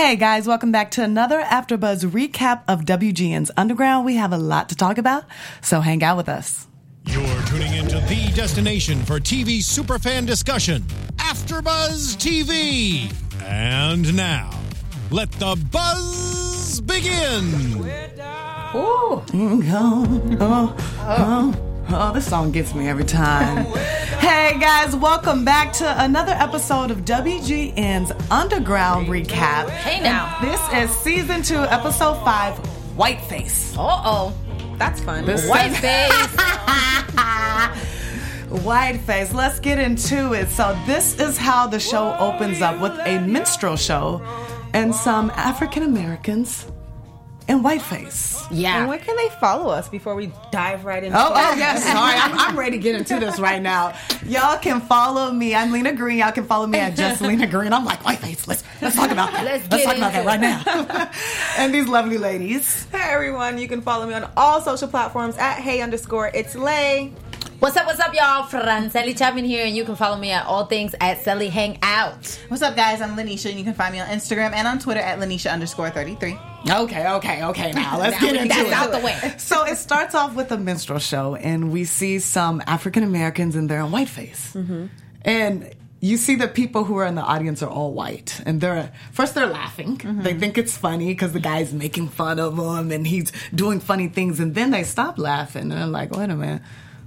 Hey guys, welcome back to another AfterBuzz recap of WGN's Underground. We have a lot to talk about, so hang out with us. You're tuning into the destination for TV superfan discussion, AfterBuzz TV. And now, let the buzz begin. Ooh. Oh, oh, oh, this song gets me every time. hey guys, welcome back to another episode of WGN's Underground recap. Hey now. And this is season two, episode five, Whiteface. Uh oh. That's fun. This White is- face. Whiteface. Let's get into it. So, this is how the show opens up with a minstrel show and some African Americans in whiteface. Yeah. And where can they follow us before we dive right into Oh, it? oh yes. Sorry, I'm, I'm ready to get into this right now. Y'all can follow me. I'm Lina Green. Y'all can follow me at just Lina Green. I'm like whiteface. Let's let's talk about that. Let's let's talk about that right now. and these lovely ladies. Hey everyone, you can follow me on all social platforms at hey underscore it's lay. What's up, what's up, y'all? Franceli Chapman here, and you can follow me at all things at Selly Hangout. What's up, guys? I'm Lynneisha, and you can find me on Instagram and on Twitter at Lanisha underscore 33. Okay, okay, okay. Now let's Now get we can into get it. out the way. So it starts off with a minstrel show, and we see some African Americans in there in whiteface, mm-hmm. and you see the people who are in the audience are all white, and they're first they're laughing. Mm-hmm. They think it's funny because the guy's making fun of them and he's doing funny things, and then they stop laughing and they're like, "Wait a minute."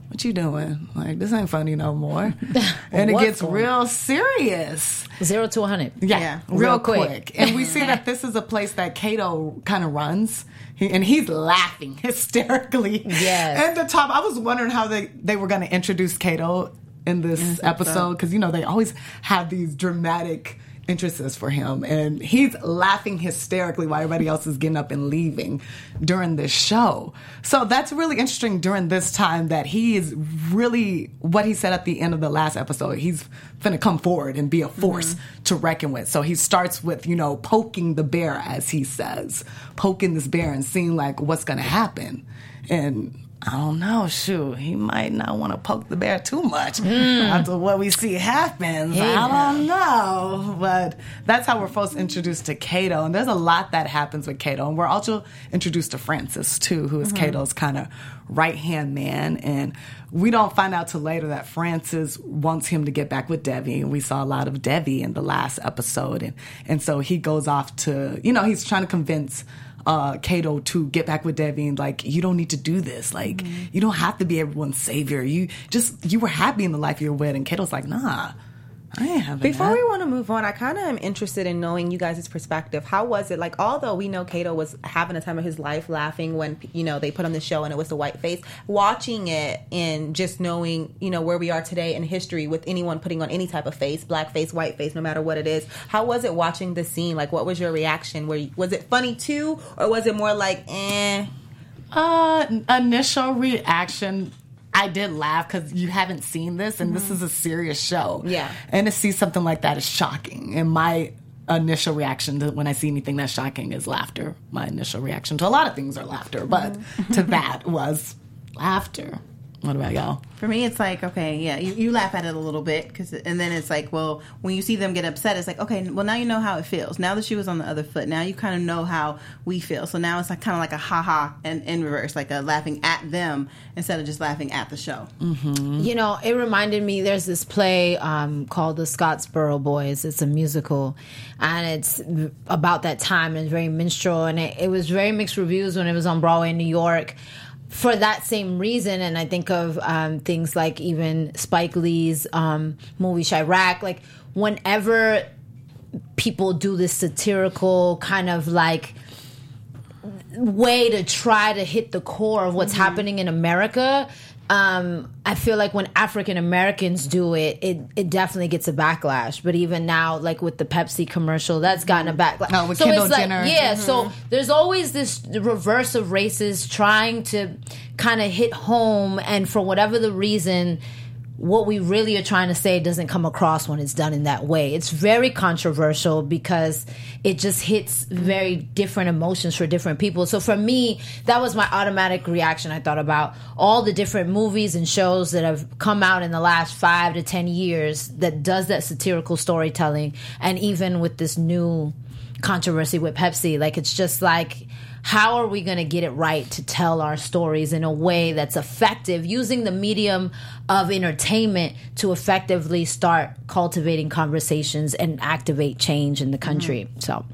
What you doing? Like this ain't funny no more, and it gets going real serious. Zero to 100. Yeah, Yeah. real, Real quick. quick. And we see that this is a place that Cato kind of runs. He, and he's laughing hysterically. Yes. And the top, I was wondering how they, they were going to introduce Cato in this episode because, you know, they always have these dramatic entrances for him. And he's laughing hysterically while everybody else is getting up and leaving during this show. So that's really interesting during this time that he is really what he said at the end of the last episode. He's going to come forward and be a force mm-hmm. to reckon with. So he starts with, you know, poking the bear, as he says, poking this bear and seeing like what's gonna happen. And I don't know, shoot, he might not want to poke the bear too much hmm. after what we see happens. I don't know. But that's how we're first introduced to Cato. And there's a lot that happens with Cato. And we're also introduced to Francis, too, who is mm-hmm. Cato's kind of right hand man. And we don't find out till later that Francis wants him to get back with Devi. And we saw a lot of Devi in the last episode. And, and so he goes off to, you know, he's trying to convince uh, Cato to get back with Devi and like, you don't need to do this. Like, you don't have to be everyone's savior. You just, you were happy in the life you were with. And Cato's like, nah, I having Before we want to move on, I kind of am interested in knowing you guys' perspective. How was it? Like, although we know Cato was having a time of his life laughing when, you know, they put on the show and it was the white face, watching it and just knowing, you know, where we are today in history with anyone putting on any type of face, black face, white face, no matter what it is. How was it watching the scene? Like, what was your reaction? Were you, was it funny too? Or was it more like, eh? Uh, initial reaction, I did laugh because you haven't seen this, and this mm-hmm. is a serious show. Yeah. and to see something like that is shocking. And my initial reaction to when I see anything that's shocking is laughter. My initial reaction to a lot of things are laughter, but mm-hmm. to that was laughter. What about y'all? For me, it's like, okay, yeah, you, you laugh at it a little bit, cause, and then it's like, well, when you see them get upset, it's like, okay, well, now you know how it feels. Now that she was on the other foot, now you kind of know how we feel. So now it's like kind of like a ha ha and in reverse, like a laughing at them instead of just laughing at the show. You know, it reminded me there's this play um, called The Scottsboro Boys. It's a musical, and it's about that time and it's very minstrel. And it, it was very mixed reviews when it was on Broadway in New York for that same reason. And I think of um, things like even Spike Lee's um, movie Chi-Raq. Like, whenever people do this satirical kind of like way to try to hit the core of what's happening in America. Um, I feel like when African Americans do it, it it definitely gets a backlash. But even now, like with the Pepsi commercial, that's gotten a backlash. Oh, with so Kendall it's like, Jenner. yeah. So there's always this reverse of races trying to kind of hit home, and for whatever the reason, what we really are trying to say doesn't come across when it's done in that way. It's very controversial because it just hits very different emotions for different people. So for me, that was my automatic reaction. I thought about all the different movies and shows that have come out in the last five to 10 years that does that satirical storytelling. And even with this new controversy with Pepsi. Like it's just like how are we going to get it right to tell our stories in a way that's effective using the medium of entertainment to effectively start cultivating conversations and activate change in the country. Mm-hmm. So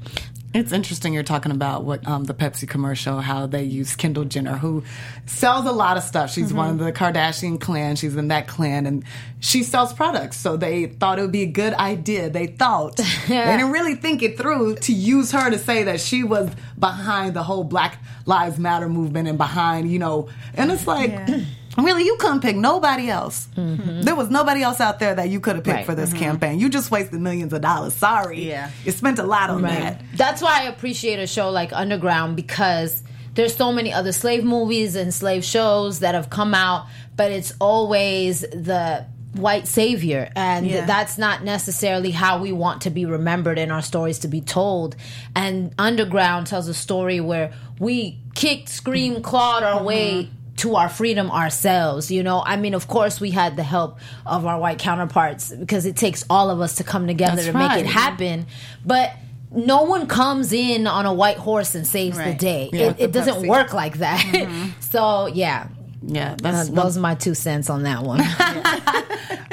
It's interesting you're talking about what um, the Pepsi commercial, how they use Kendall Jenner, who sells a lot of stuff. She's one of the Kardashian clan. She's in that clan, and she sells products. So they thought it would be a good idea. They thought they didn't really think it through to use her to say that she was behind the whole Black Lives Matter movement and behind, you know. And it's like. Really, you couldn't pick nobody else. Mm-hmm. There was nobody else out there that you could have picked Right. for this mm-hmm. campaign. You just wasted millions of dollars. Sorry. Yeah. You spent a lot on that. That's why I appreciate a show like Underground because there's so many other slave movies and slave shows that have come out, but it's always the white savior and Yeah. that's not necessarily how we want to be remembered and our stories to be told and underground tells a story where we kicked screamed clawed our mm-hmm. way to our freedom ourselves you know? I mean of course we had the help of our white counterparts because it takes all of us to come together That's to make it happen. But no one comes in on a white horse and saves the day. Yeah. it, it doesn't work like that. Mm-hmm. so yeah, Yeah, uh, that's those are my two cents on that one.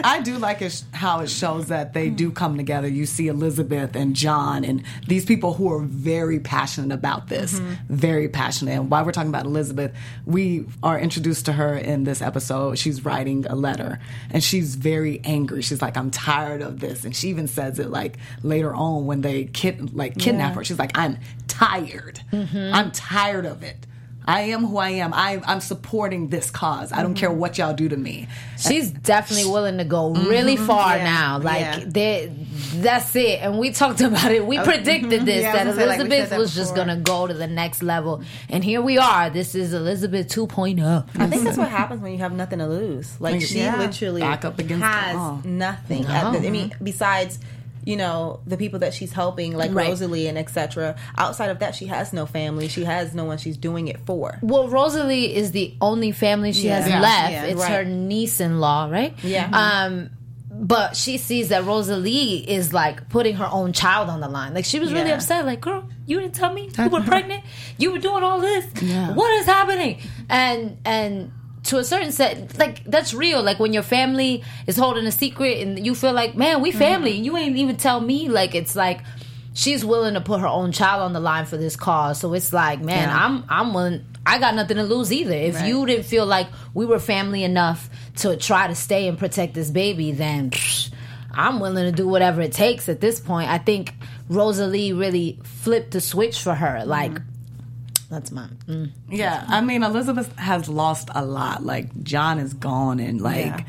I do like it, how it shows that they do come together. You see Elizabeth and John and these people who are very passionate about this, very passionate. And while we're talking about Elizabeth, we are introduced to her in this episode. She's writing a letter and she's very angry. She's like, "I'm tired of this," and she even says it like later on when they kid like kidnap her. She's like, "I'm tired. I'm tired of it." I am who I am. I, I'm supporting this cause. I don't care what y'all do to me. She's definitely willing to go really mm-hmm. far Yeah. now. Like Yeah. that's it. And we talked about it. We oh, predicted mm-hmm. this Yeah, that was gonna like, we Elizabeth that was just gonna go to the next level, and here we are. This is Elizabeth oh. 2.0. I think that's what happens when you have nothing to lose. Like she Yeah. literally Back up against has wall. nothing. At the- I mean, besides you know the people that she's helping, like Right. Rosalie and etc. Outside of that, she has no family. She has no one she's doing it for. Well, Rosalie is the only family she has Yeah. left. Yeah, it's right. her niece-in-law, right? Yeah. Um, but she sees that Rosalie is like putting her own child on the line. Like she was really Yeah. upset. Like, girl, you didn't tell me you were pregnant. You were doing all this. Yeah. What is happening? And and to a certain set, like that's real. Like when your family is holding a secret and you feel like, man, we family. Mm-hmm. You ain't even tell me. Like it's like she's willing to put her own child on the line for this cause. So it's like, man, Yeah. I'm I'm willing. I got nothing to lose either. If Right. you didn't feel like we were family enough to try to stay and protect this baby, then psh, I'm willing to do whatever it takes. At this point, I think Rosalie really flipped the switch for her. Like, mm-hmm. That's mine. Mm. Yeah, I mean Elizabeth has lost a lot. Like John is gone, and like Yeah.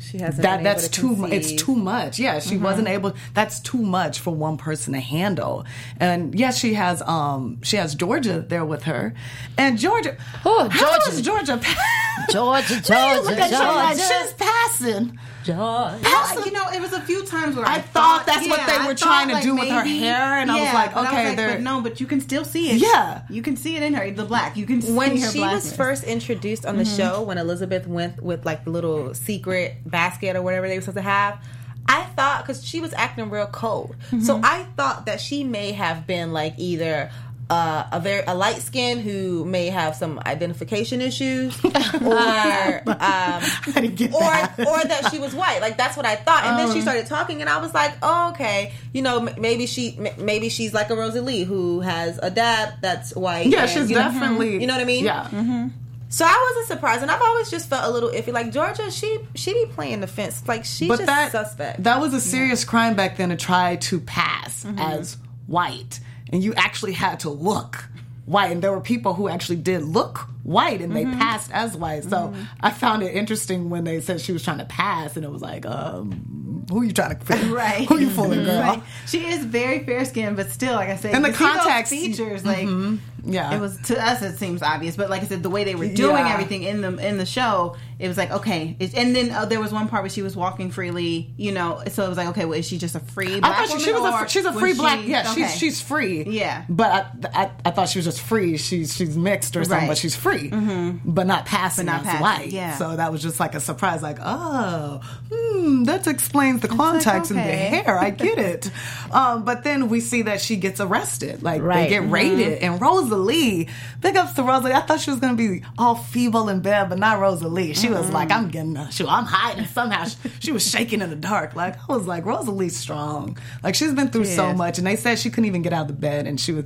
She hasn't that been able that's to too mu- it's too much. Yeah, she wasn't able. That's too much for one person to handle. And yes, she has um she has Georgia there with her, and Georgia. Oh, how Georgia. is Georgia? pa- Georgia, Now Georgia, at her like Georgia. she's passing. Georgia. Uh, you know, it was a few times where I, I thought that's what they I were thought, trying to like, do with her hair, and I was yeah, like, but okay, they're- but no, but you can still see it. Yeah. you can see it in her, the black. You can see when her she blackness. was first introduced on the show, when Elizabeth went with like the little secret basket or whatever they were supposed to have, I thought because she was acting real cold, so I thought that she may have been like either. Uh, a very a light skin who may have some identification issues, or um, I didn't get or that. or that she was white. Like that's what I thought. And then she started talking, and I was like, oh, okay, you know, m- maybe she m- maybe she's like a Rosie Rosalie who has a dad that's white. yeah, and, she's you know, definitely. you know what I mean? Yeah. So I wasn't surprised, and I've always just felt a little iffy. Like Georgia, she she be playing the fence. Like she's but just that suspect. that was a serious crime back then to try to pass as white, and you actually had to look white. And there were people who actually did look white, and they mm-hmm. passed as white. So mm-hmm. I found it interesting when they said she was trying to pass, and it was like, um, who you trying to fool? Right. Who are you fooling, girl? Right. She is very fair skinned, but still, like I said, And the context- features, mm-hmm. like Yeah. it was to us. It seems obvious, but like I said, the way they were doing Yeah. everything in the in the show, it was like okay. It's, and then uh, there was one part where she was walking freely, you know. So it was like okay, well, is she just a free? I Black thought she, she was a she's a free she- black. Yeah, okay. she's she's free. Yeah. but I, I I thought she was just free. She's she's mixed or something, Right. but she's free, mm-hmm. but not passing But not as passing, white. yeah. So that was just like a surprise. Like, oh, hmm, that explains the contacts in the hair. I get it. um, but then we see that she gets arrested. Like Right. they get raided, and Rosalie. Big ups to Rosalie. I thought she was gonna be all feeble in bed, but not Rosalie. She was like, I'm getting a shoe. I'm hiding somehow. She, was shaking in the dark. Like I was like, Rosalie's strong. Like she's been through so much, and they said she couldn't even get out of the bed, and she was.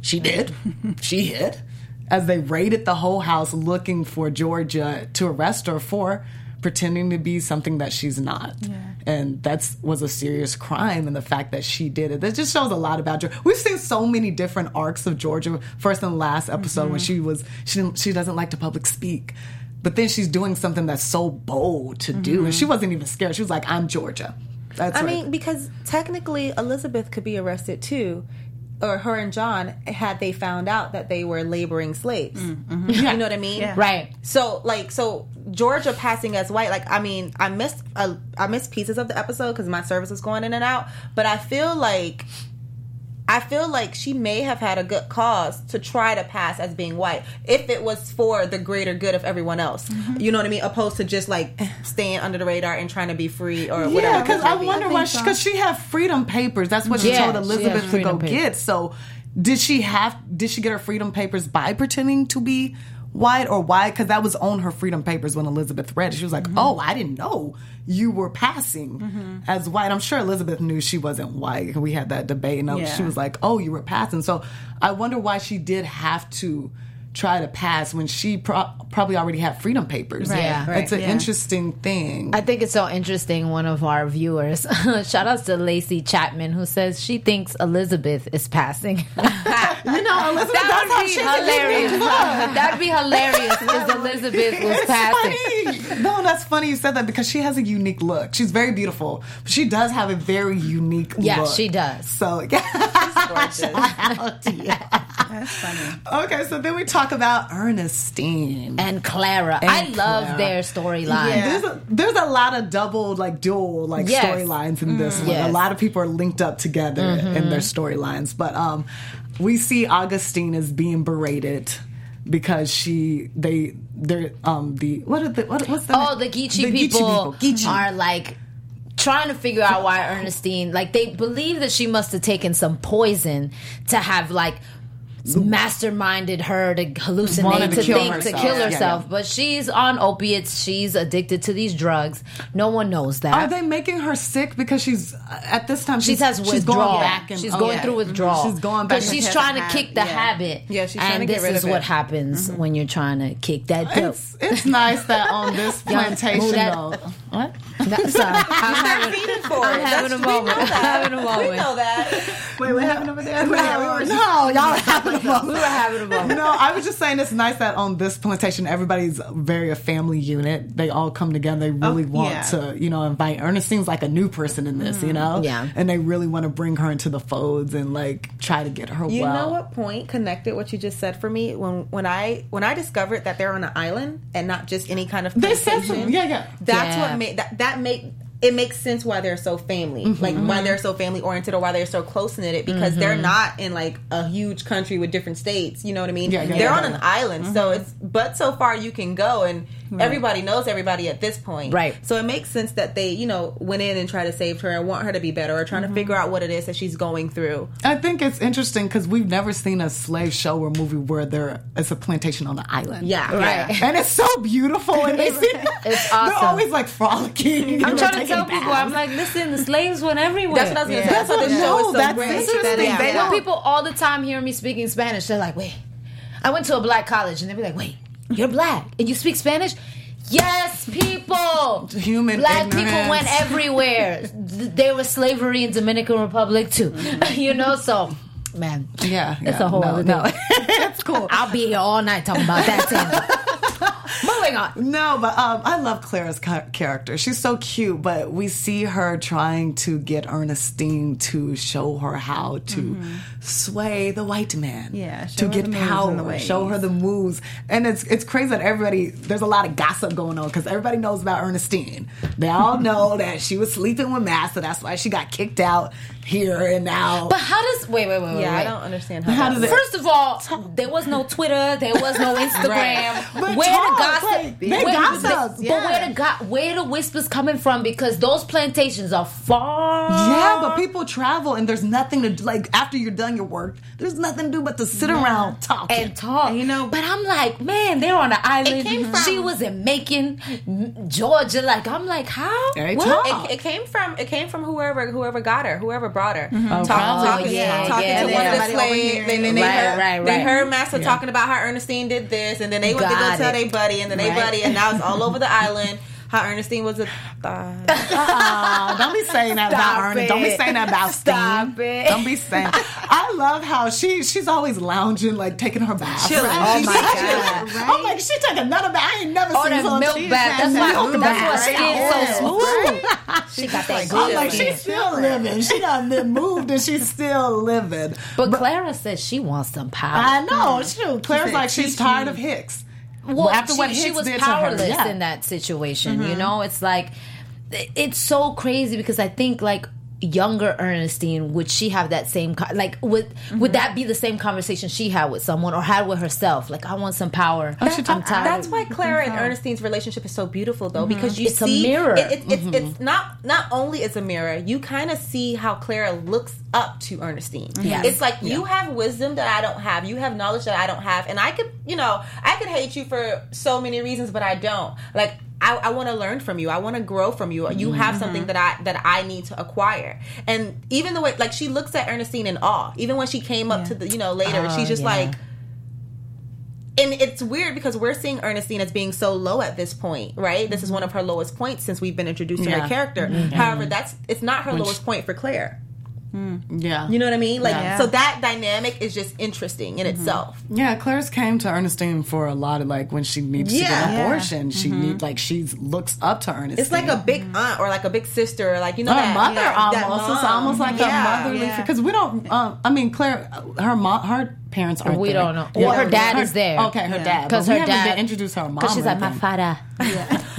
She did. she hid. As they raided the whole house looking for Georgia to arrest her for pretending to be something that she's not. And that was a serious crime and the fact that she did it. That just shows a lot about Georgia. We've seen so many different arcs of Georgia. First and last episode when mm-hmm. she was she didn't, she doesn't like to public speak. But then she's doing something that's so bold to do. And mm-hmm. she wasn't even scared. She was like, I'm Georgia. That's I mean, because technically Elizabeth could be arrested too, or her and John had they found out that they were laboring slaves. You know what I mean? Yeah. Right. So like so Georgia passing as white. Like I mean, I missed uh, I missed pieces of the episode because my service was going in and out. But I feel like. I feel like she may have had a good cause to try to pass as being white if it was for the greater good of everyone else. Mm-hmm. You know what I mean? Opposed to just like staying under the radar and trying to be free or whatever. Yeah, the because I be. wonder I why, think so. because she, had freedom papers. That's what she Yeah, told Elizabeth has to go papers. get. So, did she have? Did she get her freedom papers by pretending to be white, or why? Because that was on her freedom papers when Elizabeth read. it. She was Mm-hmm. like, "Oh, I didn't know you were passing as white." I'm sure Elizabeth knew she wasn't white. We had that debate, and Yeah. she was like, "Oh, you were passing." So, I wonder why she did have to. Try to pass when she pro- probably already had freedom papers. Right, Yeah. right, it's an yeah. interesting thing. I think it's so interesting. One of our viewers, shout outs to Lacey Chapman, who says she thinks Elizabeth is passing. you know, Elizabeth, that would be hilarious. That'd be hilarious if Elizabeth was passing. funny. No, that's funny you said that because she has a unique look. She's very beautiful. But she does have a very unique Yeah, look. Yeah, she does. So, yeah. That's funny. okay, so then we talk about Ernestine. And Clara. I love Clara. their storyline. Yeah. There's a, there's a lot of double, like dual, like Yes. storylines in this one. Yes. A lot of people are linked up together in their storylines. But um, we see Augustine is being berated because she they they're um the what are the what, what's the Oh, the Geechee people, Geechee. are like trying to figure out why Ernestine, like they believe that she must have taken some poison to have like masterminded her to hallucinate, to, to kill think, to kill herself. yeah. But she's on opiates. She's addicted to these drugs. No one knows that. Are they making her sick because she's uh, at this time She she's, has she's withdrawal. going back and she's oh, going yeah. through mm-hmm. withdrawal. She's going back. because she's trying to habit, kick the yeah. habit. Yeah, she's trying and to get this rid is of what it. happens mm-hmm. when you're trying to kick that dope. It's, it's nice that on this plantation that- though. What? That- sorry, I'm having, feeding I'm having a That's- we know moment. I'm having a We moment. know that. Wait, what happened over there? No, no, y'all are having a moment. We were having a moment. No, I was just saying it's nice that on this plantation everybody's very a family unit. They all come together. They really Oh, want yeah. to, you know, invite Ernestine's like a new person in this, you mm-hmm. know? Yeah. And they really want to bring her into the folds and like try to get her You well. know what point connected what you just said for me when when I when I discovered that they're on an island and not just any kind of They said plantation. Yeah, yeah. That's Yeah. what made that that make it makes sense why they're so family, Mm-hmm. like why mm-hmm. they're so family oriented or why they're so close knitted because they're mm-hmm. not in like a huge country with different states. You know what I mean? Yeah, yeah, they're yeah, on an island, so mm-hmm. it's but so far you can go and everybody knows everybody at this point, Right. So it makes sense that they you know went in and tried to save her and want her to be better or trying to mm-hmm. figure out what it is that she's going through. I think it's interesting because we've never seen a slave show or movie where there is a plantation on the island. Yeah, Right. And it's so beautiful. And they see, It's They're always like frolicking. I'm trying to taking tell people. baths. I'm like, listen, the slaves went everywhere. That's what I was gonna say. That's That's what the what- show is no, so that's great. interesting. Yeah. They You know, people all the time hear me speaking Spanish. They're like, wait, I went to a black college, and they'd be like, wait, you're black and you speak Spanish? Yes, people. Human black people went everywhere. There was slavery in Dominican Republic too. you know, so man, Yeah, That's yeah. a whole no, other no. thing. it's cool. I'll be here all night talking about that. Too. By the way, going on? No, but um, I love Clara's ca- character. She's so cute, but we see her trying to get Ernestine to show her how to sway the white man. Mm-hmm. Yeah, to get the moves and power, the show her the moves, and it's it's crazy that everybody there's a lot of gossip going on because everybody knows about Ernestine. They all know that she was sleeping with Matt, so that's why she got kicked out here and now. But how does wait wait wait wait? Yeah, wait. I don't understand how. How does it- First of all, there was no Twitter, there was no Instagram. But where talk, the gossip? Like, they where, gossip, But yeah. where the go- where the whispers coming from? Because those plantations are far. Yeah, but people travel and there's nothing to. Like after you're done your work, there's nothing to do but to sit around talking. and talk. You know- but I'm like, man, they're on the island. came from- she was in Macon, Georgia. Like, I'm like, how? What? talk. It, it came from it came from whoever whoever got her, whoever brought her. Mm-hmm. Oh, Talk- probably. talking, Yeah, talking yeah, to yeah. one of the Somebody slaves. here. Then, then they Right, heard right, they heard Master talking about how Ernestine did this, and then they went to Got go tell their buddy, and then they Right. buddy, and now it's all over the island. How Ernestine was a thigh. Uh, don't be saying that about Ernestine. Don't be saying that about Stop Steen. it. Don't be saying. I love how she she's always lounging, like taking her bath. Chilling. Right? Oh my She's- God. I'm like, she took another bath. I ain't never Oh, seen that her milk she bath. That's has why. milk That's why bath. skin's so smooth. She got that I'm like, she's still living. She done been moved and she's still living. But Clara says she wants some power. I know. Shoot, Claire's said like she's tired of Hicks. Well, after she, what she was did to her, powerless yeah. in that situation. You mm-hmm. know, it's like it's so crazy because I think like younger Ernestine would she have that same co- like would would mm-hmm. that be the same conversation she had with someone or had with herself? Like I want some power. I'm tired. Uh, that's why Clara and Ernestine's relationship is so beautiful, though, because you It's a mirror. It, it, it's, it's mm-hmm. not not only it's a mirror. You kind of see how Clara looks up to Ernestine. Yes. It's like you have wisdom that I don't have. You have knowledge that I don't have, and I could, you know, I could hate you for so many reasons, but I don't. Like I, I want to learn from you. I want to grow from you. You have something that I that I need to acquire. And even the way, like she looks at Ernestine in awe. Even when she came up to the, you know, later, Oh, she's just oh, yeah. like and it's weird because we're seeing Ernestine as being so low at this point, right? This is one of her lowest points since we've been introduced to Yeah. her character. Mm-hmm. However, that's it's not her lowest point for Claire. Mm. Yeah. You know what I mean? Like Yeah. so that dynamic is just interesting in mm-hmm. itself. Yeah, Claire's came to Ernestine for a lot of like when she needs to get Yeah. an Yeah. abortion. She mm-hmm. need like she looks up to Ernestine. It's like a big aunt or like a big sister, or like you know Her that mother yeah, that almost. It's almost like Yeah. a motherly yeah. because we don't. Um, I mean, Claire, her mom, her parents aren't. We there. don't know. Well, her dad is there. Okay, her Yeah. dad. 'Cause Because her her dad dad- been introduced her mom. Because she's like my anything. father,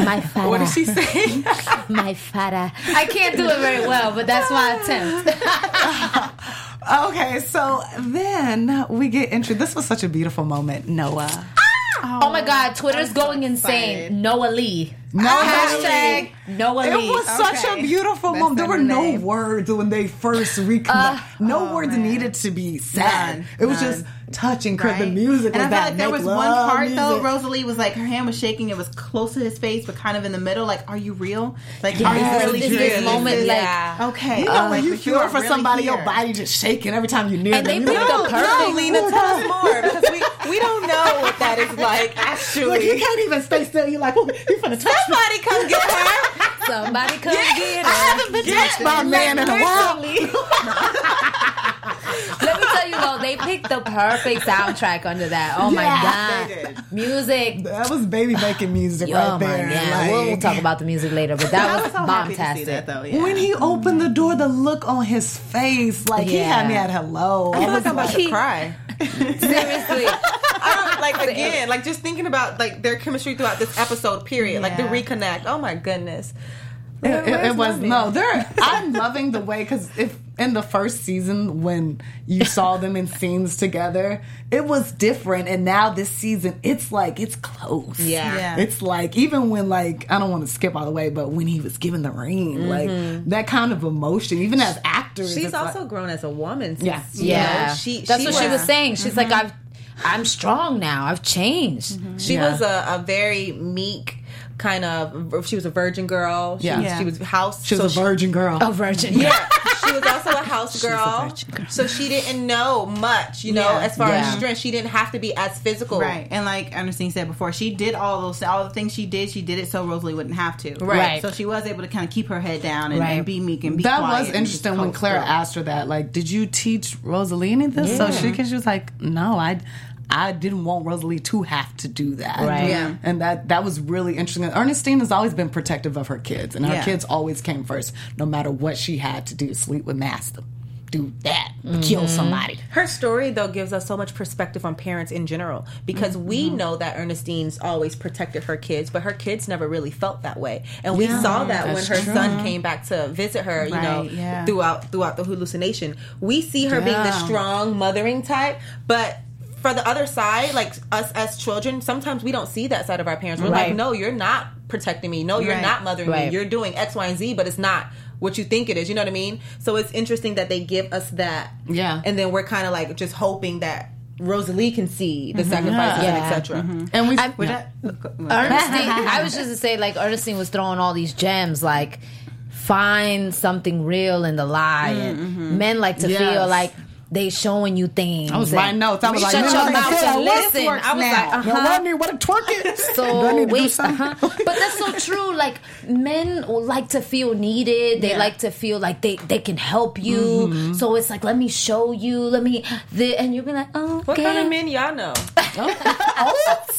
my father. What did she say? my father. I can't do it very well, but that's my attempt. Okay, so then we get intro. This was such a beautiful moment, Noah. Oh my God, Twitter's I'm so going insane. excited. Noah Lee. Noah Hashtag Noah It Lee. was such a beautiful That's moment. There were no name. words when they first reconnect. no oh, words man. needed to be said. None. It was None. just touching. Right? The music and was I felt that like there was one love part though. Rosalie was like her hand was shaking. It was close to his face, but kind of in the middle. Like, are you real? Like, are you really this- this moment, Is- like- Yeah. okay, You know uh, when like, you but feel for really somebody, here. your body just shaking every time you near And them. And they You picked like, the "Oh, perfect- no, Lena, oh, tell us more because we, we don't know what that is like. Actually, Like you can't even stay still. You're like, oh, you finna touch me. somebody come get her. Somebody come get her. I her. haven't been touched by a man in a while. Let me tell you though, they picked the perfect soundtrack under that. Oh my Yeah, they god, music. That was baby making music Oh right my there. god, Like, we'll, we'll talk about the music later, but that I was was so happy to see bombastic. that though. Yeah. When he opened the door, the look on his face, like he had me at hello. I, I feel was like I'm about like, to cry. Seriously, I don't, like again, like just thinking about like their chemistry throughout this episode. Period. Like the reconnect. Oh my goodness. It, it- it was Lovey? no. They're. I'm loving the way because if in the first season when you saw them in scenes together, it was different, and now this season it's like it's close. Yeah. Yeah. It's like even when like I don't want to skip all the way, but when he was given the ring, mm-hmm. like that kind of emotion, even as actors, She's it's like- also grown as a woman. Since, Yeah. you yeah, know, she. that's she what she was saying. She's like, mm-hmm. I've, I'm strong now. I've changed. Mm-hmm. She Yeah. was a, a very meek kind of. She was a virgin girl. She, Yeah. was, Yeah. she was house. she was so a virgin girl. A virgin. yeah, she was also a house girl, so she didn't know much, you know, Yeah. as far Yeah. as strength. She didn't have to be as physical, Right, and like Ernestine said before, she did all those all the things she did. She did it so Rosalie wouldn't have to. Right. So she was able to kind of keep her head down and, Right. and be meek and be that quiet was interesting when coast Clara through. asked her that. Like, did you teach Rosalie anything? of this? So she, cause she was like, no, I, I didn't want Rosalie to have to do that. Right. Yeah. And that that was really interesting. Ernestine has always been protective of her kids, and her Yeah. kids always came first, no matter what she had to do. Sleep with master, do that, Mm-hmm. kill somebody. Her story though gives us so much perspective on parents in general because we Mm-hmm. know that Ernestine's always protected her kids, but her kids never really felt that way, and we saw that when her true. son came back to visit her. You know, yeah. throughout throughout the hallucination, we see her being the strong mothering type, but. For the other side, like us as children, sometimes we don't see that side of our parents. We're like, no, you're not protecting me. No, you're Right. not mothering Right. me. You're doing X, Y, and Z, but it's not what you think it is. You know what I mean? So it's interesting that they give us that. Yeah. And then we're kind of like just hoping that Rosalie can see the mm-hmm. sacrifices Yeah. and etc. Mm-hmm. And we, Would yeah. I- Ernestine, I was just to say, like Ernestine was throwing all these gems, like find something real in the lie, and men like to Yes. feel like they showing you things. I was writing notes. I was like, shut your mouth I and listen. I was now. like, uh-huh. Rodney, what a twerk it. Do I So need to wait, something? uh-huh. but that's so true. Like men like to feel needed. They Yeah. like to feel like they they can help you. Mm-hmm. So it's like, let me show you. Let me. The, and you'll be like, oh, What kind of men y'all know?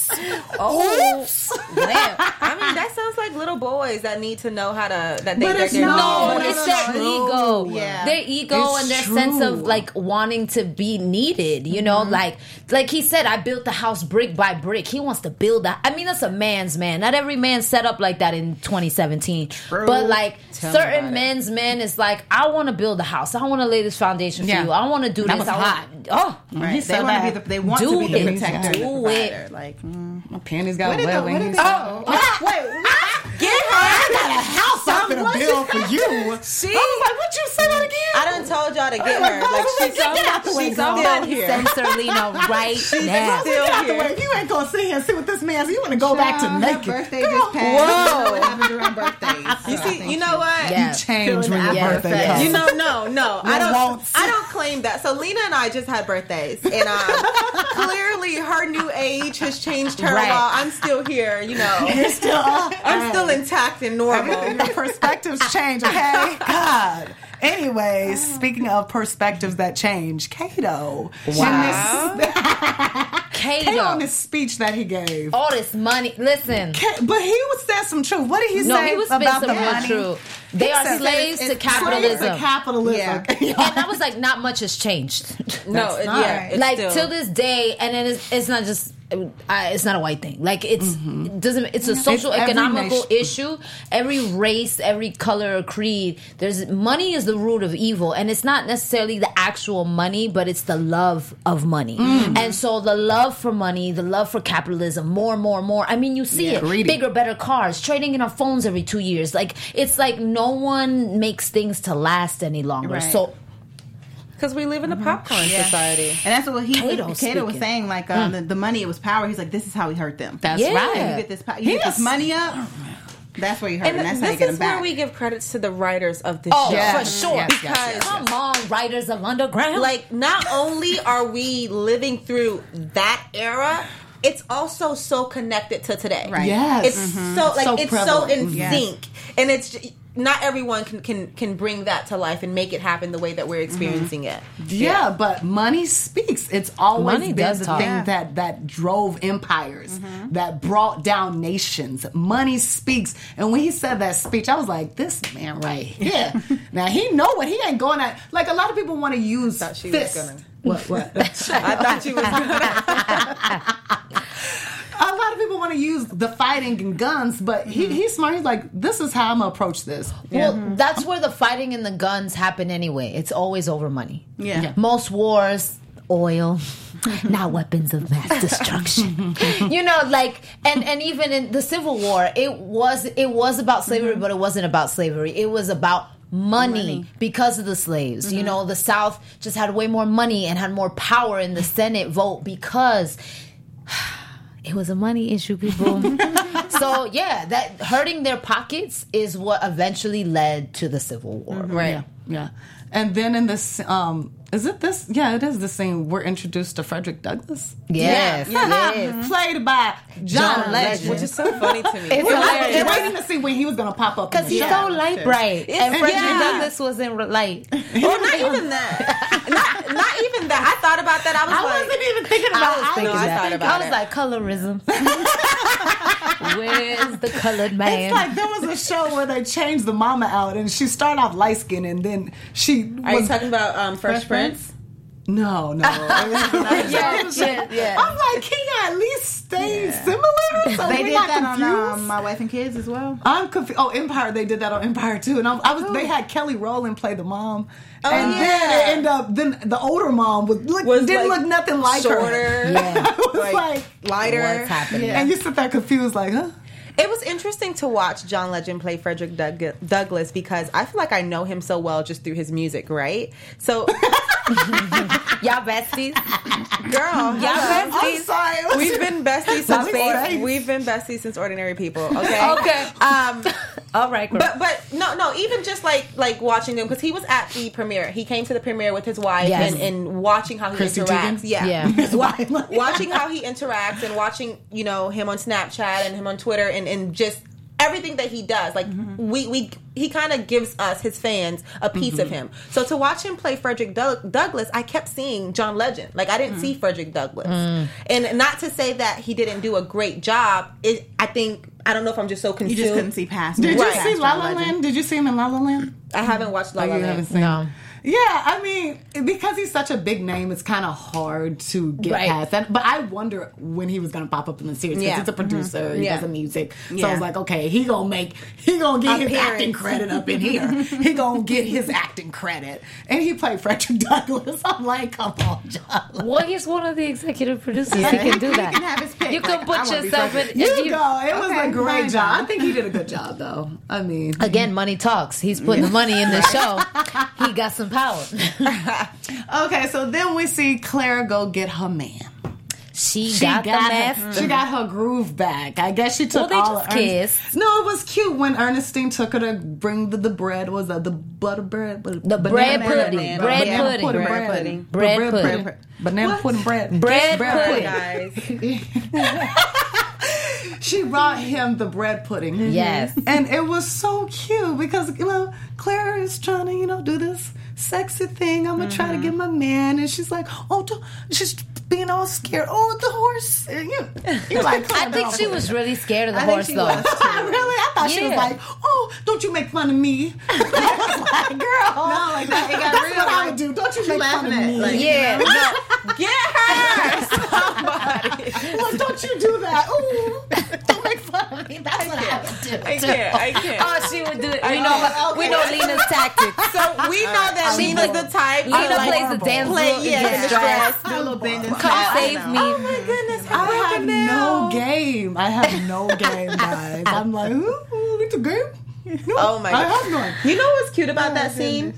Oh, damn. I mean, that sounds like little boys that need to know how to that they But it's they're not. No, No, it's no, their no. ego. Yeah. Their ego It's and their true. sense of like wanting to be needed, you know? Like like he said, I built the house brick by brick. He wants to build that. I mean, that's a man's man. Not every man set up like that in 2017. But like Tell me about certain it. men's men is like, I want to build a house. I want to lay this foundation for Yeah. you. I want to do That this. was I hot. want, oh, Right. He They said want to be the. They want Do to be the it. protector, and the Do provider. it. Like, mm. My panties got Where wet the- when where he did said, the- "Oh, wait, Get her! house I'm gonna build for you." She, I was like, "What you say that again?" I done told y'all to get like, her. "Girl, Like get she's that out the way, she's girl." still here. send Serlina right now. still Get out the here. way. You ain't gonna sit here and sit with this man. So you want to go back to Child, naked? Her birthday Girl, just passed. Whoa. What happens around birthdays? You see, you know what? Yeah. You change when your birthday facts. comes. You know, no, no, I don't. I don't claim that. So Lina and I just had birthdays, and um, clearly her new age has changed her. Right. While I'm still here, you know, You're still up. I'm still intact and normal. Your perspectives change, okay? God. Anyways, speaking of perspectives that change, Cato. Wow. Cato in Cato. this speech that he gave. All this money. Listen. Ca- But he was saying some truth. What did he No, say he was spitting about some the money? truth. They He are slaves to capitalism. Slaves to capitalism. and I was like, not much has changed. no, it, not yeah, right. it's like still, till this day, and it is, it's not just. I, it's not a white thing. Like it's mm-hmm. it doesn't. It's a social every economical issue. Every race, every color or creed. There's money is the root of evil, and it's not necessarily the actual money, but it's the love of money. Mm. And so the love for money, the love for capitalism, more, more, more. I mean, you see it. greedy. Bigger, better cars, trading in our phones every two years. Like it's like no one makes things to last any longer. Right. So because we live in a mm-hmm. popcorn society. And that's what he Cato was, Cato was saying. Like hmm. um, the, the money, it was power. He's like, this is how he hurt them. That's Yeah. right. you get this, pow- you get this money up. Oh, that's where you hurt And him. That's how you this get him is where we give credits to the writers of this Oh, show. for sure. Yes, yes, Because yes, come on, writers of underground. like not only are we living through that era it's also so connected to today Right. Yes. it's so mm-hmm. like So it's prevalent. so in Yes. sync and it's j- not everyone can, can can bring that to life and make it happen the way that we're experiencing mm-hmm. it Yeah, but money speaks. It's always Money been does the talk. thing Yeah. that that drove empires, mm-hmm. that brought down nations. Money speaks. And when he said that speech, I was like, this man right here. now he know what he ain't going at. Like a lot of people want to use Thought she was gonna- What? What? i thought you was gonna a lot of people want to use the fighting and guns, but he, mm-hmm. he's smart. He's like, this is how I'm gonna approach this. Well, that's where the fighting and the guns happen anyway. It's always over money. Yeah. Yeah. Most wars, oil, not weapons of mass destruction. you know, like and and even in the Civil War, it was it was about slavery, mm-hmm. but it wasn't about slavery. It was about money, because of the slaves. You mm-hmm. know, the South just had way more money and had more power in the Senate vote because it was a money issue, people. so yeah, that hurting their pockets is what eventually led to the Civil War. right Yeah. And then in this, um, is it this? Yeah, it is the scene. We're introduced to Frederick Douglass. Yes, yes. Played by John, John Legend. Legend. which is so funny to me It's We're hilarious. waiting to see when he was going to pop up. Because he's show. so light bright, and and Frederick yeah. Douglass wasn't light. Well, not even that. not, not even that. I thought about about that. I was I like, wasn't even thinking about. I was thinking I that. thought about I was it. like colorism. Where's the colored man? It's like there was a show where they changed the mama out, and she started off light skin, and then she Are you was talking about um, Fresh, Prince? No, no. yeah, yeah, yeah. I'm like, can you at least stay similar? So They did not that on um, My Wife and Kids as well. I'm confused. Oh, Empire. They did that on Empire too, and I'm, I was. They had Kelly Rowland play the mom, and yeah. then it ended up. Then the older mom was, look, Was, didn't like, look nothing like her. Shorter, Yeah. I was like, like, lighter. What's happening? and you sit there confused, like, huh? It was interesting to watch John Legend play Frederick Doug- Douglass because I feel like I know him so well just through his music, right? So, Y'all besties. girl, yeah, I'm sorry. We've been besties since face. face. We've been besties since Ordinary People. Okay. Okay. Um, All right, girl. but but no no even just like like watching them because he was at the premiere. He came to the premiere with his wife Yes. and, and watching how he Chrissy interacts. Teigen? Yeah. Yeah. Watching how he interacts and watching you know him on Snapchat and him on Twitter and and just everything that he does like mm-hmm. we we he kind of gives us his fans a piece of mm-hmm. him so to watch him play frederick Doug- douglass i kept seeing john legend like i didn't mm. see frederick douglass mm. and not to say that he didn't do a great job it i think i don't know if i'm just so confused. You consumed just couldn't see past. Did it. you Right. see Past La La Land? Did you see him in La La Land? i haven't watched la Oh, la you land haven't seen No. Him? Yeah, I mean, because he's such a big name, it's kind of hard to get Right. past that. But I wonder when he was going to pop up in the series because Yeah. he's a mm-hmm. producer, he Yeah. does the music. So I was like, okay, he gonna make, he gonna get his acting credit up in here. he gonna get his acting credit, and he played Frederick Douglass. I'm like, come on, John. well, he's one of the executive producers. Yeah, he can he- do he that. can have his pick. You can put I wanna be yourself in. Frederick. You if you- go. It was Okay, a great fine, job. I think he did a good job, though. I mean, Again, money talks. He's putting the money in the show. He got some power. okay. So then we see Clara go get her man. She, She got, the her, she got her groove back. I guess she took Well, they all just of Ernest- No, it was cute when Ernestine took her to bring the, the bread. Was that the butter bread? But- The banana bread pudding. pudding. Bread pudding. pudding. Bread Bread pudding. Bread Bread pudding. pudding. Banana pudding bread. Bread Bread pudding. guys She brought him the bread pudding. Yes. And it was so cute because, you know, Claire is trying to, you know, do this sexy thing. I'm going to try to get mm-hmm. my man. And she's like, oh, don't, she's being all scared. Oh, the horse. And you, you're like, I think she was really scared of the I think horse, she though. was. really? I thought she was like, "Oh, don't you make fun of me." I was like, "Girl, No, like that. It got that's real. what I would do. Don't you she make fun of laughing me? like, Yeah, no, get her Look, don't you do that? Ooh, don't make fun of me. That's what I would do. i can't i uh, can't Oh, she would do it. We know. know. We know Lina's tactics. so we uh, know that She Lina's would- the type Lina like, plays the damsel play, in yeah, in distress. distress. do a little bend and Come save me. Oh my goodness, I have no game. I have no game, guys. I'm like, ooh, it's a game. No, Oh my I God. have none. You know what's cute about Oh, that scene?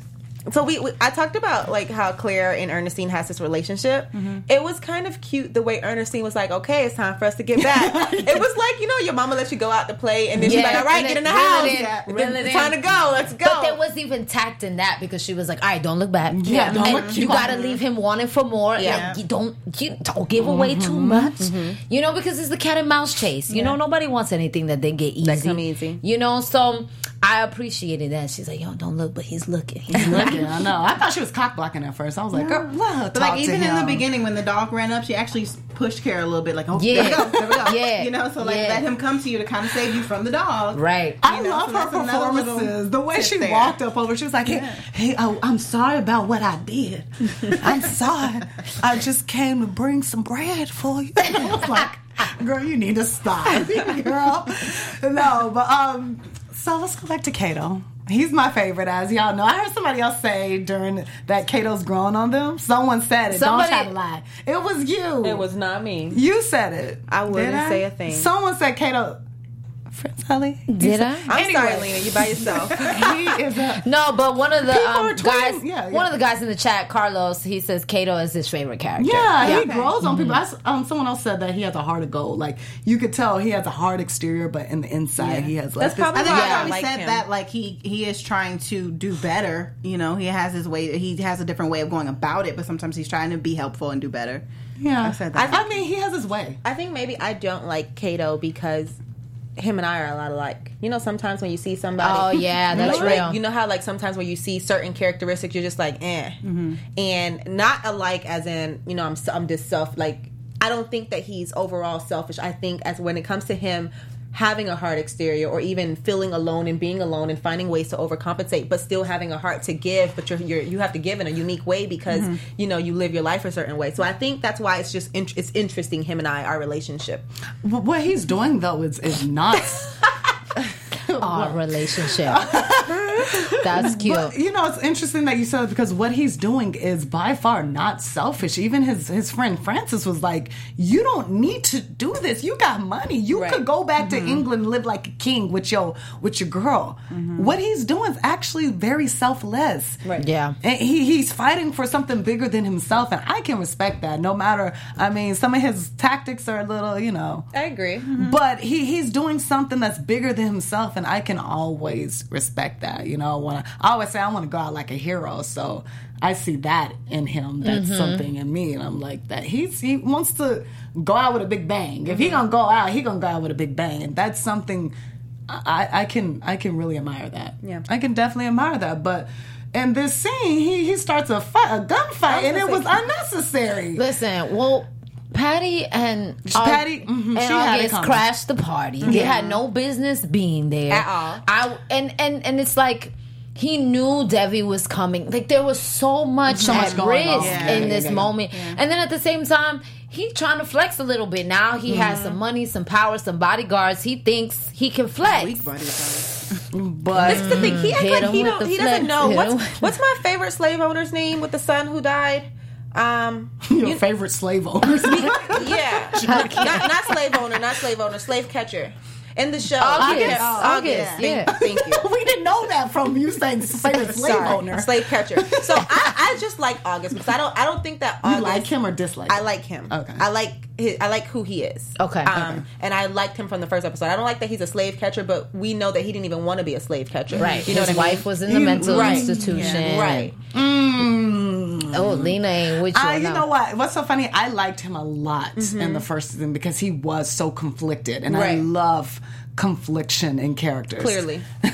So we, we, I talked about like how Claire and Ernestine has this relationship. Mm-hmm. It was kind of cute the way Ernestine was like, "Okay, it's time for us to get back." it was like you know your mama lets you go out to play, and then she's Yeah, like, "All right, get in the house. it in, Yeah. reel it It's in. time to go. Let's go." But there wasn't even tact in that because she was like, "All right, don't look back. Yeah, don't look- you got to leave him wanting for more. Yeah. Like, you don't you don't give away too Mm-hmm. much. You know, because it's the cat and mouse chase. You know, nobody wants anything that they get easy. That come easy. You know, so I appreciated that. She's like, "Yo, don't look," but he's looking. He's looking. Looking, I know. I thought she was cock blocking at first. I was like, girl, let her But talk like to even in the beginning when the dog ran up, she actually pushed Kara a little bit, like, oh, Yeah. there we go, there we go. Yeah. You know, so like Yeah. let him come to you to kind of save you from the dog. right. I know, love so her that's another little performances. The way she there. walked up over, she was like, "Hey, hey oh, I'm sorry about what I did. I'm sorry. I just came to bring some bread for you." I was like, "Girl, you need to stop, girl." No, but um, so let's go back to Cato. He's my favorite, as y'all know. I heard somebody else say during that Cato's growing on them. Someone said it. Somebody- Don't try to lie. It was you. it was not me. You said it. I wouldn't Did say a thing. Someone said Cato. Fritz Ellie. Did I? I'm Anyway. sorry, Lina. You by yourself. he is a No, but one of the um, guys, yeah, one of the guys in the chat, Carlos, he says Cato is his favorite character. Yeah, he grows on people. I s um, someone else said that he has a heart of gold. Like you could tell he has a hard exterior, but in the inside Yeah. he has like That's this- probably I think I probably like said him. that like he he is trying to do better. You know, he has his way. He has a different way of going about it, but sometimes he's trying to be helpful and do better. yeah. I said that. I, I mean, he has his way. I think maybe I don't like Cato because him and I are a lot alike. You know, sometimes when you see somebody, Oh, yeah, that's like, real. You know how like sometimes when you see certain characteristics, you're just like, eh, Mm-hmm. and not alike as in you know I'm I'm just self like I don't think that he's overall selfish. I think as when it comes to him having a hard exterior or even feeling alone and being alone and finding ways to overcompensate but still having a heart to give but you're, you're you have to give in a unique way because Mm-hmm. you know you live your life a certain way so i think that's why it's just int- it's interesting him and i our relationship what he's doing though is is not. Our relationship. That's cute. But, you know, it's interesting that you said it because what he's doing is by far not selfish. Even his his friend Francis was like, "You don't need to do this. You got money. You Right. could go back to mm-hmm. England, live like a king with your with your girl." Mm-hmm. What he's doing is actually very selfless. Right. Yeah. And he he's fighting for something bigger than himself, and I can respect that. No matter, I mean, some of his tactics are a little, you know. i agree But he he's doing something that's bigger than himself, and I can always respect that. You know, when I, I always say I want to go out like a hero, so I see that in him. That's something in me, and I'm like that. He's he wants to go out with a big bang. If he gonna go out, he gonna go out with a big bang, and that's something I, I can I can really admire that. Yeah. I can definitely admire that, but. In this scene, he, he starts a fight, a gunfight, and it was unnecessary. Listen, well, Patty and Patty, mhm, and she August crashed the party. They had no business being there At all. I and and and it's like he knew Devi was coming. Like there was so much So much at risk Yeah, in yeah, this yeah, yeah. moment, and then at the same time. He trying to flex a little bit now. He has some money, some power, some bodyguards. He thinks he can flex. But That's the thing. He acts like he don't. He doesn't know what's what's my favorite slave owner's name with the son who died. Um, your favorite slave owners. yeah, not, not slave owner, not slave owner, slave catcher. In the show, August. Yeah. Oh, August. August, yeah. Thank, thank you. we didn't know that from you saying favorite slave Sorry, owner. slave catcher. So I, I just like August because I don't I don't think that You like him or dislike? I like him. Okay. I like his, I like who he is. Okay. Um, Okay. and I liked him from the first episode. I don't like that he's a slave catcher, but we know that he didn't even want to be a slave catcher. Right. You know His what I mean? wife was in the You- mental right. institution. Right. Mm. Oh, Lina ain't with you. I, you know what? What's so funny? I liked him a lot in the first season because he was so conflicted, and I love confliction in characters. Clearly.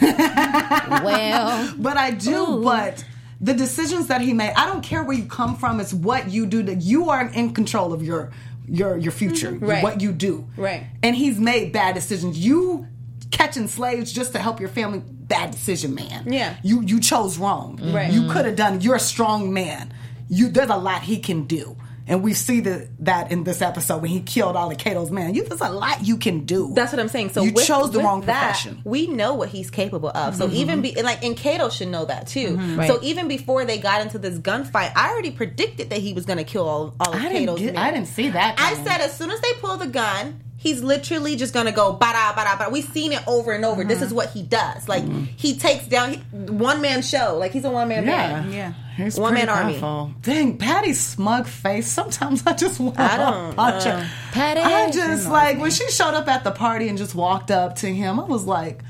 Well, but I do. Ooh. But the decisions that he made, I don't care where you come from. It's what you do. That you are in control of your your your future. Mm-hmm. Right. What you do. Right. And he's made bad decisions. You catching slaves just to help your family. Bad decision, man. Yeah. You you chose wrong. Right. You could have done. You're a strong man. You there's a lot he can do. And we see the, that in this episode when he killed all the Cato's men. You, there's a lot you can do. That's what I'm saying. So you with, chose the wrong that, profession. We know what he's capable of. So mm-hmm. even be like, and Cato should know that too. Mm-hmm. Right. So even before they got into this gunfight, I already predicted that he was going to kill all, all of I get, men. I didn't see that. I said as soon as they pull the gun, he's literally just gonna go bada bada bada. We've seen it over and over. This Mm-hmm. is what he does. Like he takes down one man show. Like he's a one man Yeah. band. Yeah. He's One pretty man army. Dang, Patty's smug face. Sometimes I just want I to don't, punch uh, her. Patty. I just like when she showed up at the party and just walked up to him. I was like,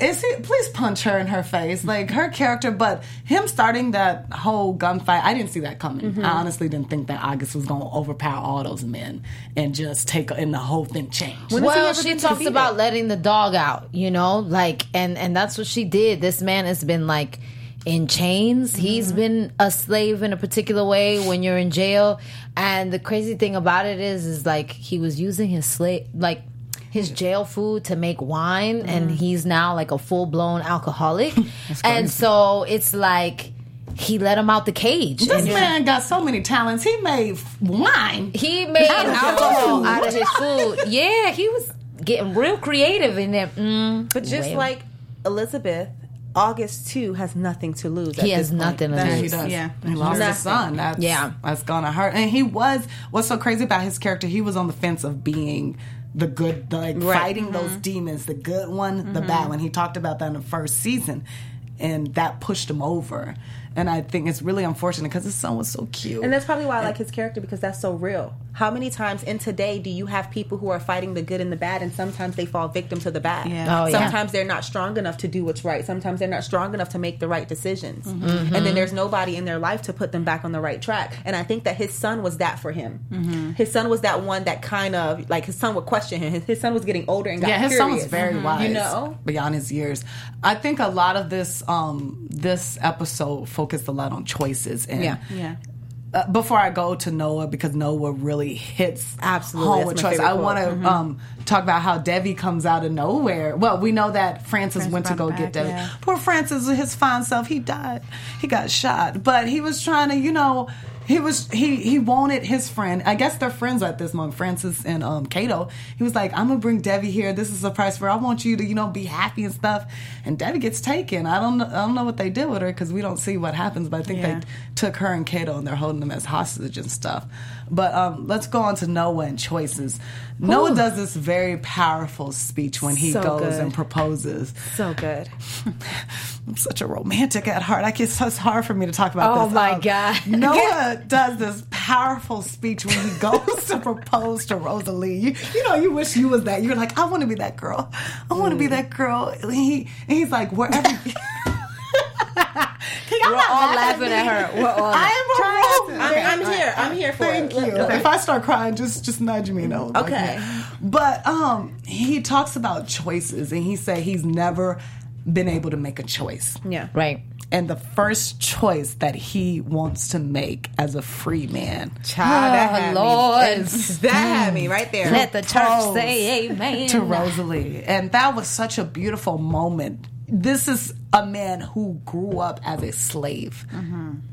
"Is he? Please punch her in her face." Like her character, but him starting that whole gunfight, I didn't see that coming. Mm-hmm. I honestly didn't think that August was going to overpower all those men and just take and the whole thing change. When well, she talks about letting the dog out, you know, like, and and that's what she did. This man has been like in chains. He's been a slave in a particular way when you're in jail. And the crazy thing about it is, is like he was using his slave, like his jail food to make wine, and he's now like a full blown alcoholic. and so it's like he let him out the cage. This and man got so many talents. He made wine. he made Out alcohol food. out of his food. Yeah, he was getting real creative in there. Mm, But just well. like Elizabeth, August too has nothing to lose. he at has this point. nothing to Yeah, lose. he does. Yeah. he lost Nothing. his son. That's, Yeah. that's gonna hurt. And he was. What's so crazy about his character? He was on the fence of being the good, the, like Right. fighting mm-hmm. those demons, the good one, the mm-hmm. bad one. He talked about that in the first season, and that pushed him over. And I think it's really unfortunate because his son was so cute. And that's probably why I like his character because that's so real. How many times in today do you have people who are fighting the good and the bad, and sometimes they fall victim to the bad? Yeah. Oh, yeah. sometimes they're not strong enough to do what's right. Sometimes they're not strong enough to make the right decisions. Mm-hmm. And then there's nobody in their life to put them back on the right track. And I think that his son was that for him. Mm-hmm. His son was that one that kind of like his son would question him. His, his son was getting older and got yeah, his curious. son was very wise. You know, beyond his years. I think a lot of this um this episode focused a lot on choices and Yeah. Yeah. uh, before I go to Noah because Noah really hits Absolutely, home that's with my choice. I want to. Mm-hmm. um, talk about how Debbie comes out of nowhere. Well, we know that Francis Francis went to go brought get it back, Debbie. yeah. Poor Francis, his fine self, he died. He got shot, but he was trying to, you know. He was he he wanted his friend. I guess they're friends at this moment, Francis and um Cato. He was like, "I'm gonna bring Debbie here. This is a surprise for. her. I want you to you know be happy and stuff." And Debbie gets taken. I don't know. I don't know what they did with her because we don't see what happens. But I think Yeah. they took her and Cato and they're holding them as hostage and stuff. But um, let's go on to Noah and choices. Noah does this very powerful speech when he So goes good. and proposes. so good. I'm such a romantic at heart. I guess it's hard for me to talk about Oh this. my Um, God. Noah does this powerful speech when he goes to propose to Rosalee. You, you know, you wish you was that. You're like, I want to be that girl. I want to be that girl. And, he, and he's like, wherever. We're all laughing at her. We're all. I am a I'm, romance. I'm here. I'm here for Thank it. you. If I start crying, just just nudge me. No. like Okay. that. But um, he talks about choices, and he said he's never been able to make a choice. Yeah. right. And the first choice that he wants to make as a free man Child, that Oh, had Lord. me. That had me right there. Let the church Propose say amen. to Rosalee. And that was such a beautiful moment. This is a man who grew up as a slave,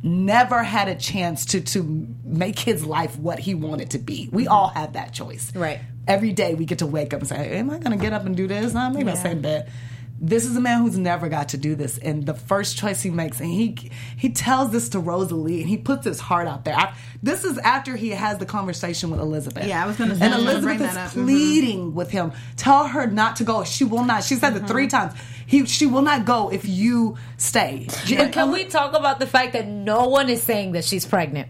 never had a chance to to make his life what he wanted to be. We all have that choice, Right. Every day we get to wake up and say, "Am I going to get up and do this? No, maybe I'll stay in bed." This is a man who's never got to do this, and the first choice he makes, and he he tells this to Rosalee, and he puts his heart out there. I, this is after he has the conversation with Elizabeth. Yeah, I was gonna say, and I was Elizabeth bring is that up. Mhm. pleading with him. Tell her not to go. She will not. She said it three times. He, she will not go if you stay. But can we talk about the fact that no one is saying that she's pregnant?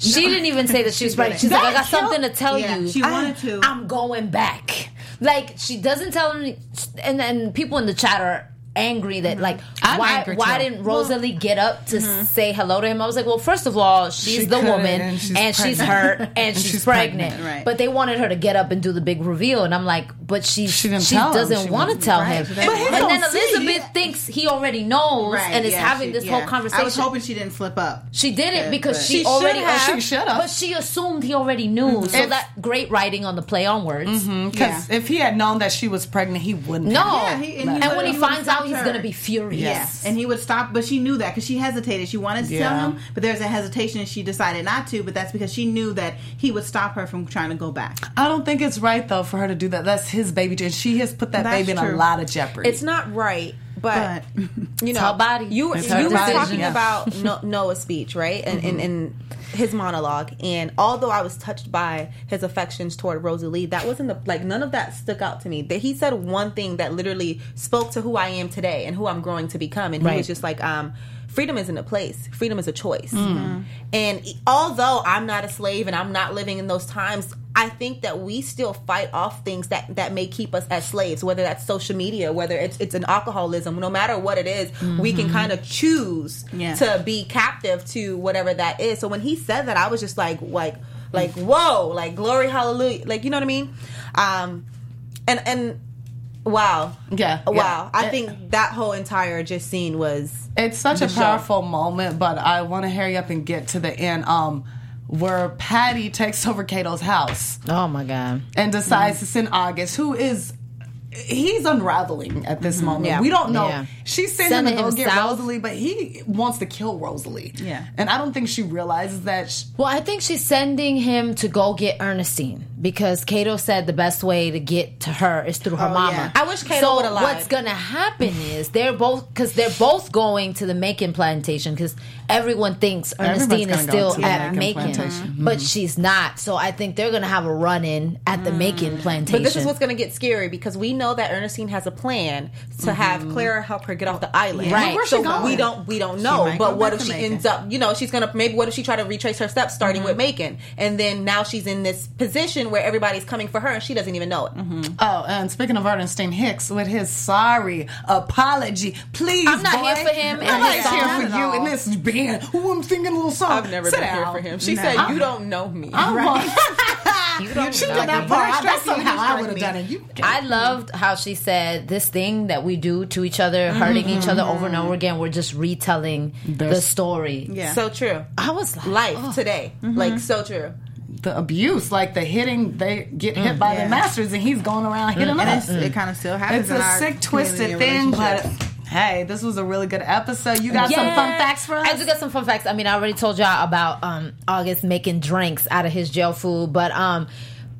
She didn't even say that she was pregnant. She's like, I got something to tell Yeah, you. she wanted to. I'm going back. Like she doesn't tell him, and then people in the chat are angry that mm-hmm. like I'm why why too. didn't Rosalee get up to mm-hmm. say hello to him? I was like, well, first of all, she's She the woman and and she's she's, hurt and, And she's, she's pregnant. pregnant, right. But they wanted her to get up and do the big reveal, and I'm like, but she She she, didn't tell him. doesn't want to wasn't- tell right, him. she doesn't And then to. See? Elizabeth thinks he already knows and is yeah, having she- this yeah. whole conversation. I was hoping she didn't slip up. She didn't Good, because she, She already should have. had- She should have. but she assumed he already knew. Mm-hmm. So If- that great writing on the play on words. Because if he had known that she was pregnant, he wouldn't. No, have. Yeah, and, and when he he finds out, stopped he's her. gonna be furious. Yes. And he would stop, but she knew that because she hesitated. She wanted to tell him, but there's a hesitation and she decided not to, but that's because she knew that he would stop her from trying to go back. I don't think it's right though for her to do that. That's his baby, and she has put that That's baby in a lot of jeopardy. It's not right, but, But you know, body. You It's you were talking Yeah. about no- Noah's speech, right? And, and and his monologue. And although I was touched by his affections toward Rosalee, that wasn't the like none of that stuck out to me. That he said one thing that literally spoke to who I am today and who I'm growing to become. And he was just like, um. Freedom isn't a place. Freedom is a choice. Mm. Mm-hmm. And e- although I'm not a slave and I'm not living in those times, I think that we still fight off things that that may keep us as slaves. Whether that's social media, whether it's it's an alcoholism, no matter what it is, we can mm-hmm. kind of choose Yeah. to be captive to whatever that is. So when he said that, I was just like, like, like, whoa, like glory, hallelujah, like you know what I mean? Um, and and wow, Yeah, wow. yeah. I think that whole entire just scene was It's such a show. powerful moment, but I want to hurry up and get to the end. Um, where Patty takes over Cato's house Oh my god. and decides to send August, who is he's unraveling at this moment. Yeah. We don't know. Yeah. She's sending him Sending to go him get south. Rosalee, but he wants to kill Rosalee. Yeah. and I don't think she realizes that. She, Well, I think she's sending him to go get Ernestine because Cato said the best way to get to her is through her Oh, mama. yeah. I wish Cato so would've lied. what's gonna happen is they're both because they're both going to the Macon plantation because everyone thinks Ernestine is still at Macon Macon, plantation. but mm-hmm. she's not. So I think they're gonna have a run in at the mm. Macon plantation. But this is what's going to get scary because we know that Ernestine has a plan to mm-hmm. have Clara help her get off the island. Right. Where's so going? we don't we don't know. But what if she Macon. ends up? You know, she's gonna maybe what if she try to retrace her steps starting mm-hmm. with Macon, and then now she's in this position where everybody's coming for her and she doesn't even know it. Mm-hmm. Oh, and speaking of Ernestine Hicks with his sorry apology, please. I'm not boy, here for him and Nobody's his here for you in this band. Oh, I'm singing a little song. I've never Sit been here for him. She No. said, "You don't know me." I'm going- You don't she know did me. that But part. I That's somehow I would have done it. You I loved how she said this thing that we do to each other, mm-hmm. hurting each other over and mm-hmm. over again. We're just retelling the story. Yeah. So true. I was like, Life oh. today, like so true. The abuse, like the hitting, they get hit by yeah. the masters, and he's going around hitting and us. it's, it kind of still happens. It's a sick, twisted thing, but hey, this was a really good episode. You got some fun facts for us? I do got some fun facts. I mean, I already told y'all about um, August making drinks out of his jail food, but um,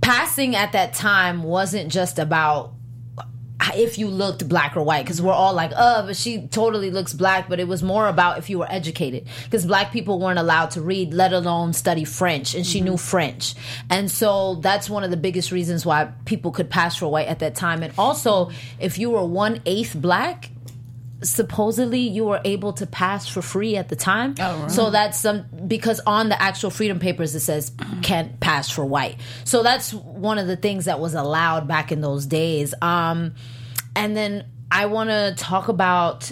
passing at that time wasn't just about if you looked black or white because we're all like oh but she totally looks black but it was more about if you were educated because black people weren't allowed to read let alone study french and she knew mm-hmm. french. And so that's one of the biggest reasons why people could pass for white at that time. And also if you were one eighth black supposedly you were able to pass for free at the time. Oh, right. So that's some because on the actual freedom papers it says can't pass for white. So that's one of the things that was allowed back in those days. Um and then I want to talk about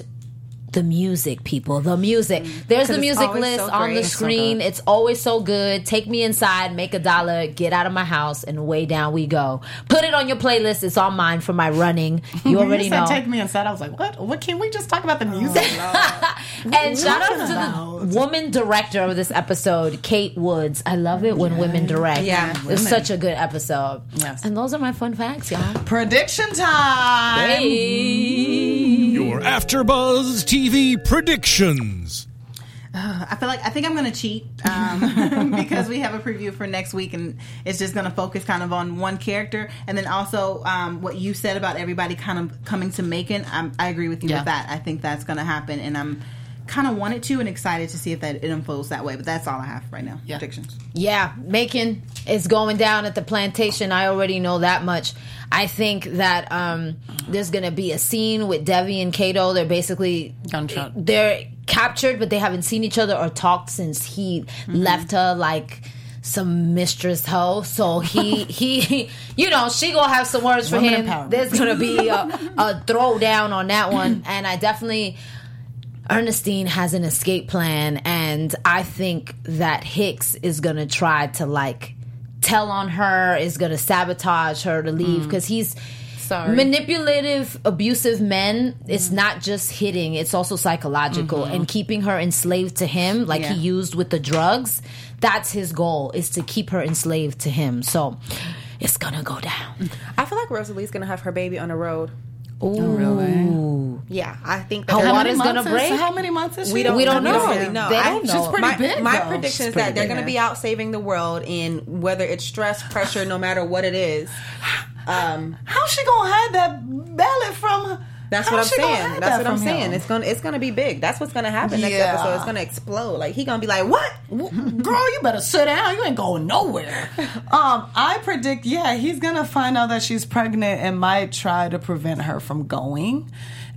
the music, people. The music. Mm. There's the music list so on great. the It's so screen. it's always so good. Take me inside, make a dollar, get out of my house, and way down we go. Put it on your playlist. It's on mine for my running. You When already you said know. Take me inside. I was like, what? What can we just talk about the oh, music? And shout out to about? the woman director of this episode, Kate Woods. I love it when women direct. Yeah, it's women. such a good episode. Yes. and those are my fun facts, y'all. Prediction time. Hey. Your AfterBuzz TV predictions. I feel like I think I'm going to cheat um, because we have a preview for next week, and it's just going to focus kind of on one character, and then also um, what you said about everybody kind of coming to Macon. I'm, I agree with you Yeah. with that. I think that's going to happen, and I'm kind of wanted to and excited to see if that it unfolds that way. But that's all I have right now. Yeah. Predictions. Yeah, Macon is going down at the plantation. I already know that much. I think that um, there's going to be a scene with Devi and Cato. They're basically Gunshot. They're captured, but they haven't seen each other or talked since he Mm-hmm. left her like some mistress hoe. So he he you know she gonna have some words for Women him. There's gonna be a, a throwdown on that one, and I definitely. Ernestine has an escape plan, and I think that Hicks is gonna try to like tell on her, is gonna sabotage her to leave mm. because he's Sorry. manipulative, abusive men. It's mm. not just hitting; it's also psychological mm-hmm. and keeping her enslaved to him, like Yeah. he used with the drugs. That's his goal: is to keep her enslaved to him. So it's gonna go down. I feel like Rosalee's gonna have her baby on the road. Ooh, Oh, really? Yeah, I think that Her they're- water's gonna is- break? How many months is she? We don't. We don't we know. don't really know. They don't know. She's pretty my, big, My though. prediction She's is that they're big. going to be out saving the world in whether it's stress, pressure, no matter what it is. Um, How's she gonna hide that ballot from? her? That's How's what I'm saying. That's that what I'm saying. him? It's gonna it's gonna be big. That's what's gonna happen next episode. It's gonna explode. Like he gonna be like, what? Girl, you better sit down. You ain't going nowhere. um, I predict, yeah, he's gonna find out that she's pregnant and might try to prevent her from going.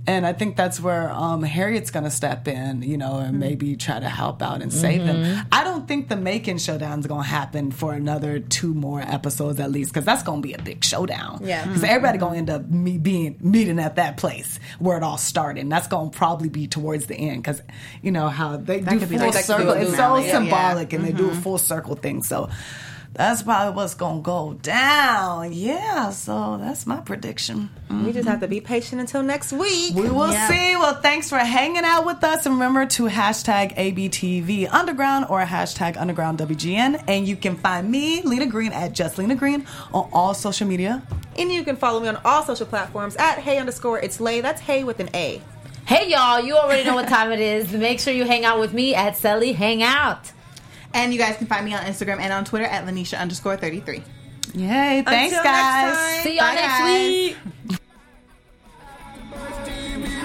And I think that's where um, Harriet's gonna step in, you know, and maybe try to help out and save them. I don't think the Macon showdown's gonna happen for another two more episodes at least, because that's gonna be a big showdown. Yeah. because everybody gonna end up me being meeting at that place where it all started. And that's gonna probably be towards the end, because you know how they do could be full like circle. It's so finale, yeah. symbolic and they do a full circle thing. So that's probably what's gonna go down. Yeah, so that's my prediction. We just have to be patient until next week. We will Yeah. see. Well, thanks for hanging out with us. And remember to hashtag ABTV Underground or hashtag Underground WGN. And you can find me, Lina Green, at Just Lina Green on all social media. And you can follow me on all social platforms at hey underscore it's lay. That's hey with an A. Hey y'all, you already know what time it is. Make sure you hang out with me at Selly Hangout. And you guys can find me on Instagram and on Twitter at Lynneisha underscore 33. Yay! Thanks, Until guys. next time. See y'all Bye, next guys. week.